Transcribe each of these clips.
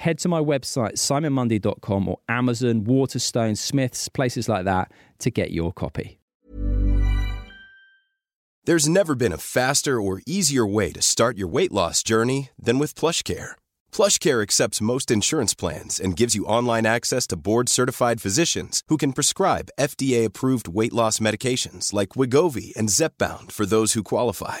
head to my website, simonmundie.com or Amazon, Waterstone, Smiths, places like that to get your copy. There's never been a faster or easier way to start your weight loss journey than with PlushCare. PlushCare accepts most insurance plans and gives you online access to board-certified physicians who can prescribe FDA-approved weight loss medications like Wegovy and Zepbound for those who qualify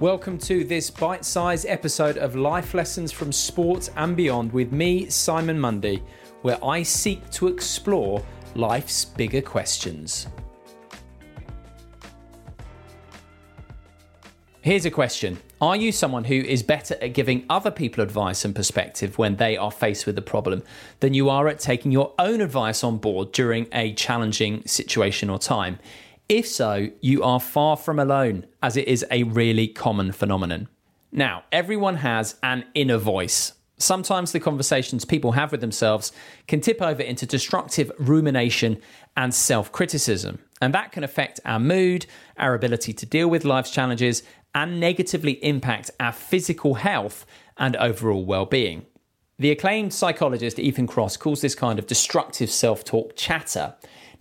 Welcome to this bite sized episode of Life Lessons from Sport and Beyond with me, Simon Mundie, where I seek to explore life's bigger questions. Here's a question Are you someone who is better at giving other people advice and perspective when they are faced with a problem than you are at taking your own advice on board during a challenging situation or time? If so, you are far from alone, as it is a really common phenomenon. Now, everyone has an inner voice. Sometimes the conversations people have with themselves can tip over into destructive rumination and self criticism, and that can affect our mood, our ability to deal with life's challenges, and negatively impact our physical health and overall well being. The acclaimed psychologist Ethan Kross calls this kind of destructive self talk chatter.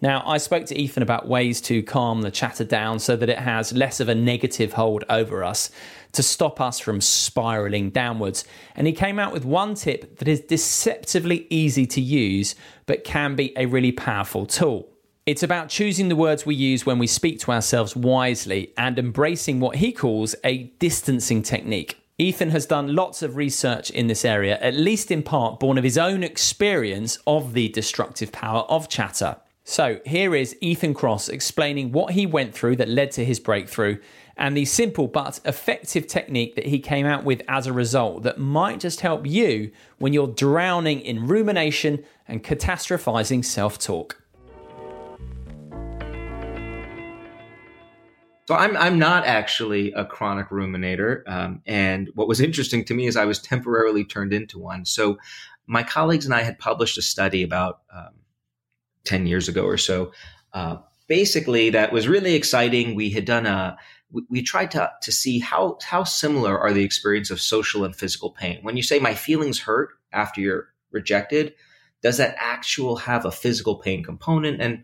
Now, I spoke to Ethan about ways to calm the chatter down so that it has less of a negative hold over us to stop us from spiraling downwards. And he came out with one tip that is deceptively easy to use, but can be a really powerful tool. It's about choosing the words we use when we speak to ourselves wisely and embracing what he calls a distancing technique. Ethan has done lots of research in this area, at least in part born of his own experience of the destructive power of chatter. So here is Ethan Kross explaining what he went through that led to his breakthrough and the simple but effective technique that he came out with as a result that might just help you when you're drowning in rumination and catastrophizing self talk. So I'm I'm not actually a chronic ruminator, um, and what was interesting to me is I was temporarily turned into one. So my colleagues and I had published a study about um, 10 years ago or so. Uh, basically, that was really exciting. We had done a, we, we, tried to, to see how, how similar are the experience of social and physical pain. When you say my feelings hurt after you're rejected, does that actual have a physical pain component? And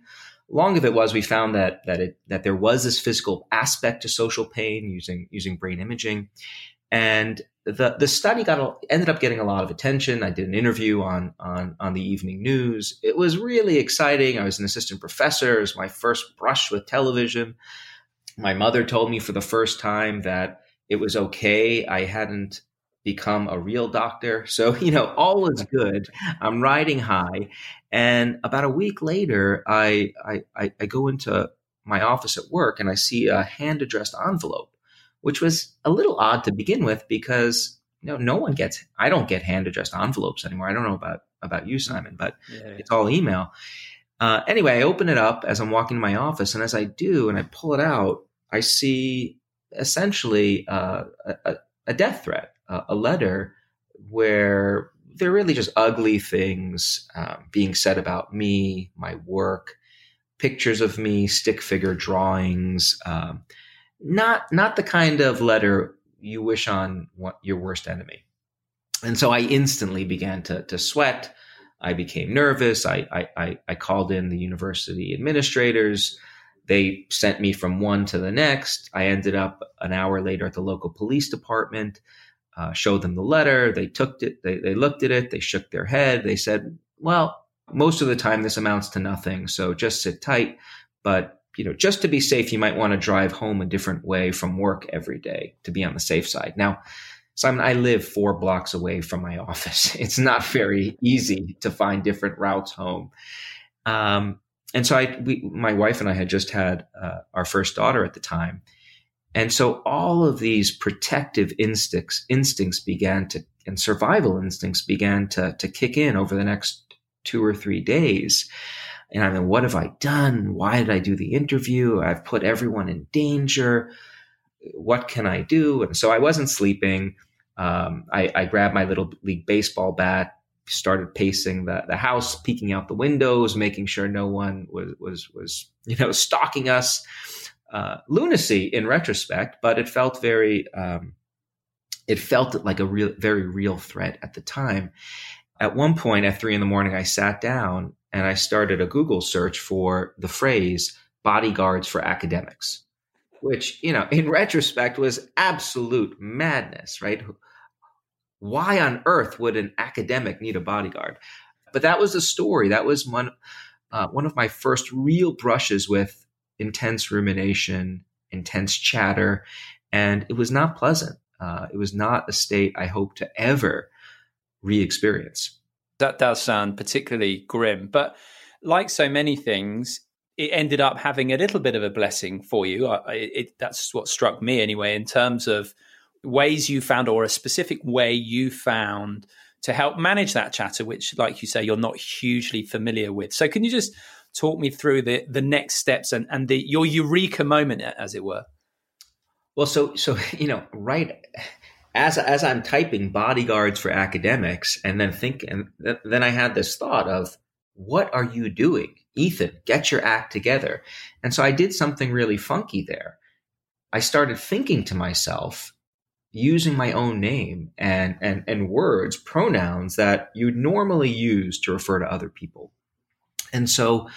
long of it was we found that that it that there was this physical aspect to social pain using using brain imaging and the the study got ended up getting a lot of attention. I did an interview on on on the evening news. It was really exciting. I was an assistant professor. It was my first brush with television. My mother told me for the first time that it was okay. I hadn't become a real doctor. So, you know, all is good. I'm riding high. And about a week later, I, I, I go into my office at work and I see a hand addressed envelope which was a little odd to begin with because you know no one gets I don't get hand addressed envelopes anymore. I don't know about about you, Simon, but yeah. it's all email. Uh, anyway, I open it up as I'm walking to my office, and as I do, and I pull it out, I see essentially uh, a, a, death threat, uh, a letter where they're really just ugly things um, being said about me, my work, pictures of me, stick figure drawings. Um, not not the kind of letter you wish on your worst enemy. And so I instantly began to, to sweat. I became nervous. I, I, I called in the university administrators. They sent me from one to the next. I ended up an hour later at the local police department, uh, showed them the letter. They took it, they, they looked at it, they shook their head. They said, well, most of the time this amounts to nothing. So just sit tight. But, you know, just to be safe, you might want to drive home a different way from work every day to be on the safe side. Now, Simon, I live four blocks away from my office. It's not very easy to find different routes home. Um, and so I, we, my wife and I had just had uh, our first daughter at the time. And so all of these protective instincts, instincts began to, and survival instincts began to, to kick in over the next two or three days. And I mean, what have I done? Why did I do the interview? I've put everyone in danger. What can I do? And so I wasn't sleeping. Um, I, I, grabbed my little league baseball bat, started pacing the, the house, peeking out the windows, making sure no one was was was you know stalking us. Uh, lunacy in retrospect, but it felt very um, it felt like a real very real threat at the time. At one point, at three in the morning, I sat down and I started a Google search for the phrase "bodyguards for academics." which you know in retrospect was absolute madness right why on earth would an academic need a bodyguard? But that was the story. That was one uh, one of my first real brushes with intense rumination, intense chatter, and it was not pleasant. Uh, it was not a state I hope to ever re-experience. That does sound particularly grim, but like so many things, it ended up having a little bit of a blessing for you. I, it, that's what struck me anyway, in terms of ways you found or a specific way you found to help manage that chatter which like you say you're not hugely familiar with so can you just talk me through the the next steps and and the your eureka moment as it were well so so you know right as as i'm typing bodyguards for academics and then think and th- then i had this thought of what are you doing ethan get your act together and so i did something really funky there i started thinking to myself using my own name and, and, and words, pronouns that you'd normally use to refer to other people. And so,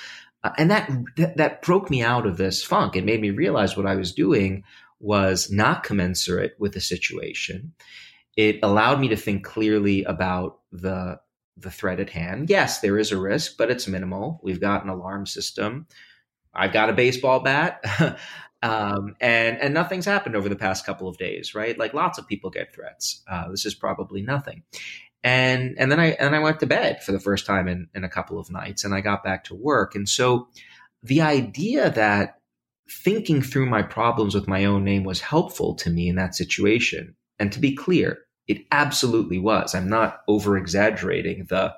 uh, and that, that, that broke me out of this funk. It made me realize what I was doing was not commensurate with the situation. It allowed me to think clearly about the, the threat at hand. Yes, there is a risk, but it's minimal. We've got an alarm system. I've got a baseball bat. Um, and and nothing's happened over the past couple of days, right? Like lots of people get threats. Uh, this is probably nothing. And and then I and I went to bed for the first time in, in a couple of nights, and I got back to work. And so the idea that thinking through my problems with my own name was helpful to me in that situation. And to be clear, it absolutely was. I'm not over exaggerating the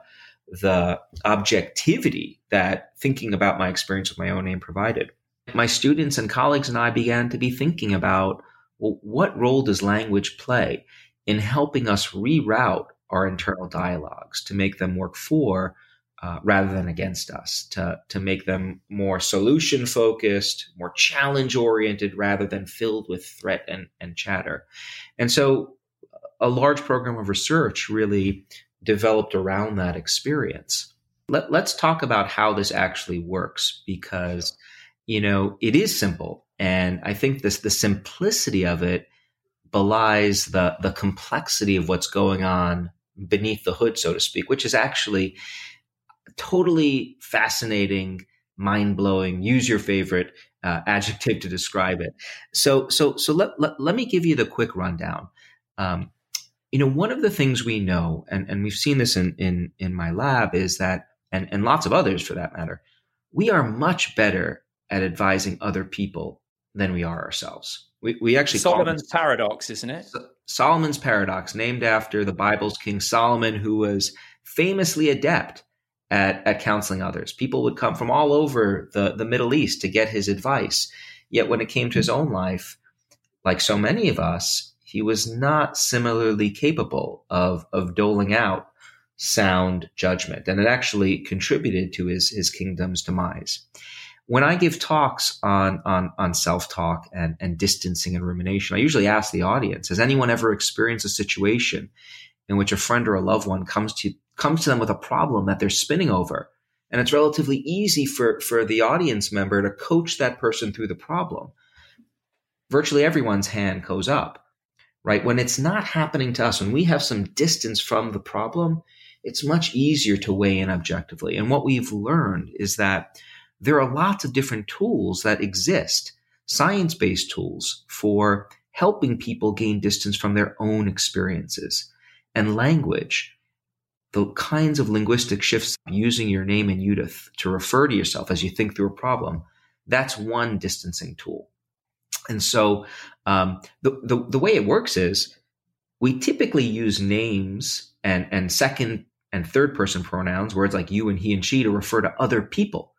the objectivity that thinking about my experience with my own name provided my students and colleagues and I began to be thinking about well, what role does language play in helping us reroute our internal dialogues to make them work for uh, rather than against us, to, to make them more solution focused, more challenge oriented rather than filled with threat and, and chatter. And so a large program of research really developed around that experience. Let, let's talk about how this actually works because you know, it is simple. And I think this, the simplicity of it belies the, the complexity of what's going on beneath the hood, so to speak, which is actually totally fascinating, mind blowing. Use your favorite uh, adjective to describe it. So, so, so let, let, let me give you the quick rundown. Um, you know, one of the things we know, and, and we've seen this in, in, in my lab is that, and, and lots of others for that matter, we are much better at advising other people than we are ourselves. We, we actually Solomon's paradox, isn't it? Solomon's paradox, named after the Bible's King Solomon, who was famously adept at, at counseling others. People would come from all over the, the Middle East to get his advice. Yet when it came to his own life, like so many of us, he was not similarly capable of, of doling out sound judgment. And it actually contributed to his, his kingdom's demise. when I give talks on on on self talk and and distancing and rumination, I usually ask the audience: Has anyone ever experienced a situation in which a friend or a loved one comes to comes to them with a problem that they're spinning over, and it's relatively easy for for the audience member to coach that person through the problem? Virtually everyone's hand goes up, right? When it's not happening to us, when we have some distance from the problem, it's much easier to weigh in objectively. And what we've learned is that there are lots of different tools that exist, science based tools for helping people gain distance from their own experiences. And language, the kinds of linguistic shifts using your name and you to, to refer to yourself as you think through a problem, that's one distancing tool. And so um, the, the, the way it works is we typically use names and, and second and third person pronouns, words like you and he and she, to refer to other people.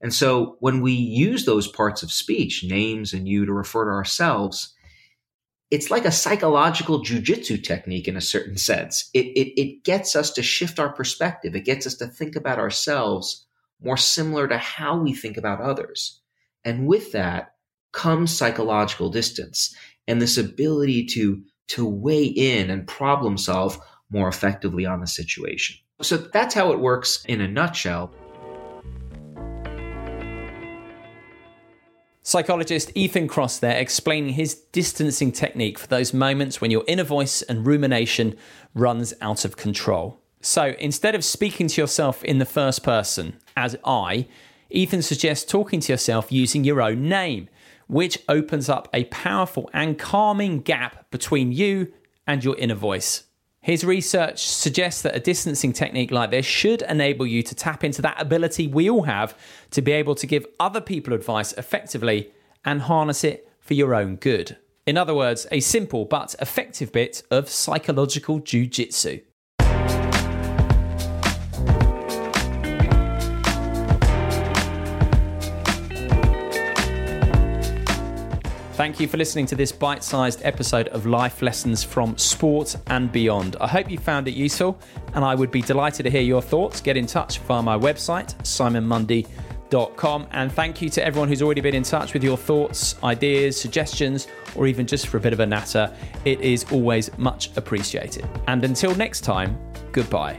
And so when we use those parts of speech, names and you, to refer to ourselves, it's like a psychological jujitsu technique in a certain sense. It, it, it gets us to shift our perspective. It gets us to think about ourselves more similar to how we think about others. And with that comes psychological distance and this ability to, to weigh in and problem solve more effectively on the situation. So that's how it works in a nutshell. Psychologist Ethan Kross there explaining his distancing technique for those moments when your inner voice and rumination runs out of control. So instead of speaking to yourself in the first person as I, Ethan suggests talking to yourself using your own name, which opens up a powerful and calming gap between you and your inner voice. His research suggests that a distancing technique like this should enable you to tap into that ability we all have to be able to give other people advice effectively and harness it for your own good. In other words, a simple but effective bit of psychological jujitsu. Thank you for listening to this bite sized episode of Life Lessons from Sport and Beyond. I hope you found it useful, and I would be delighted to hear your thoughts. Get in touch via my website, simonmundie.com. And thank you to everyone who's already been in touch with your thoughts, ideas, suggestions, or even just for a bit of a natter. It is always much appreciated. And until next time, goodbye.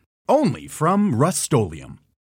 only from Rust-Oleum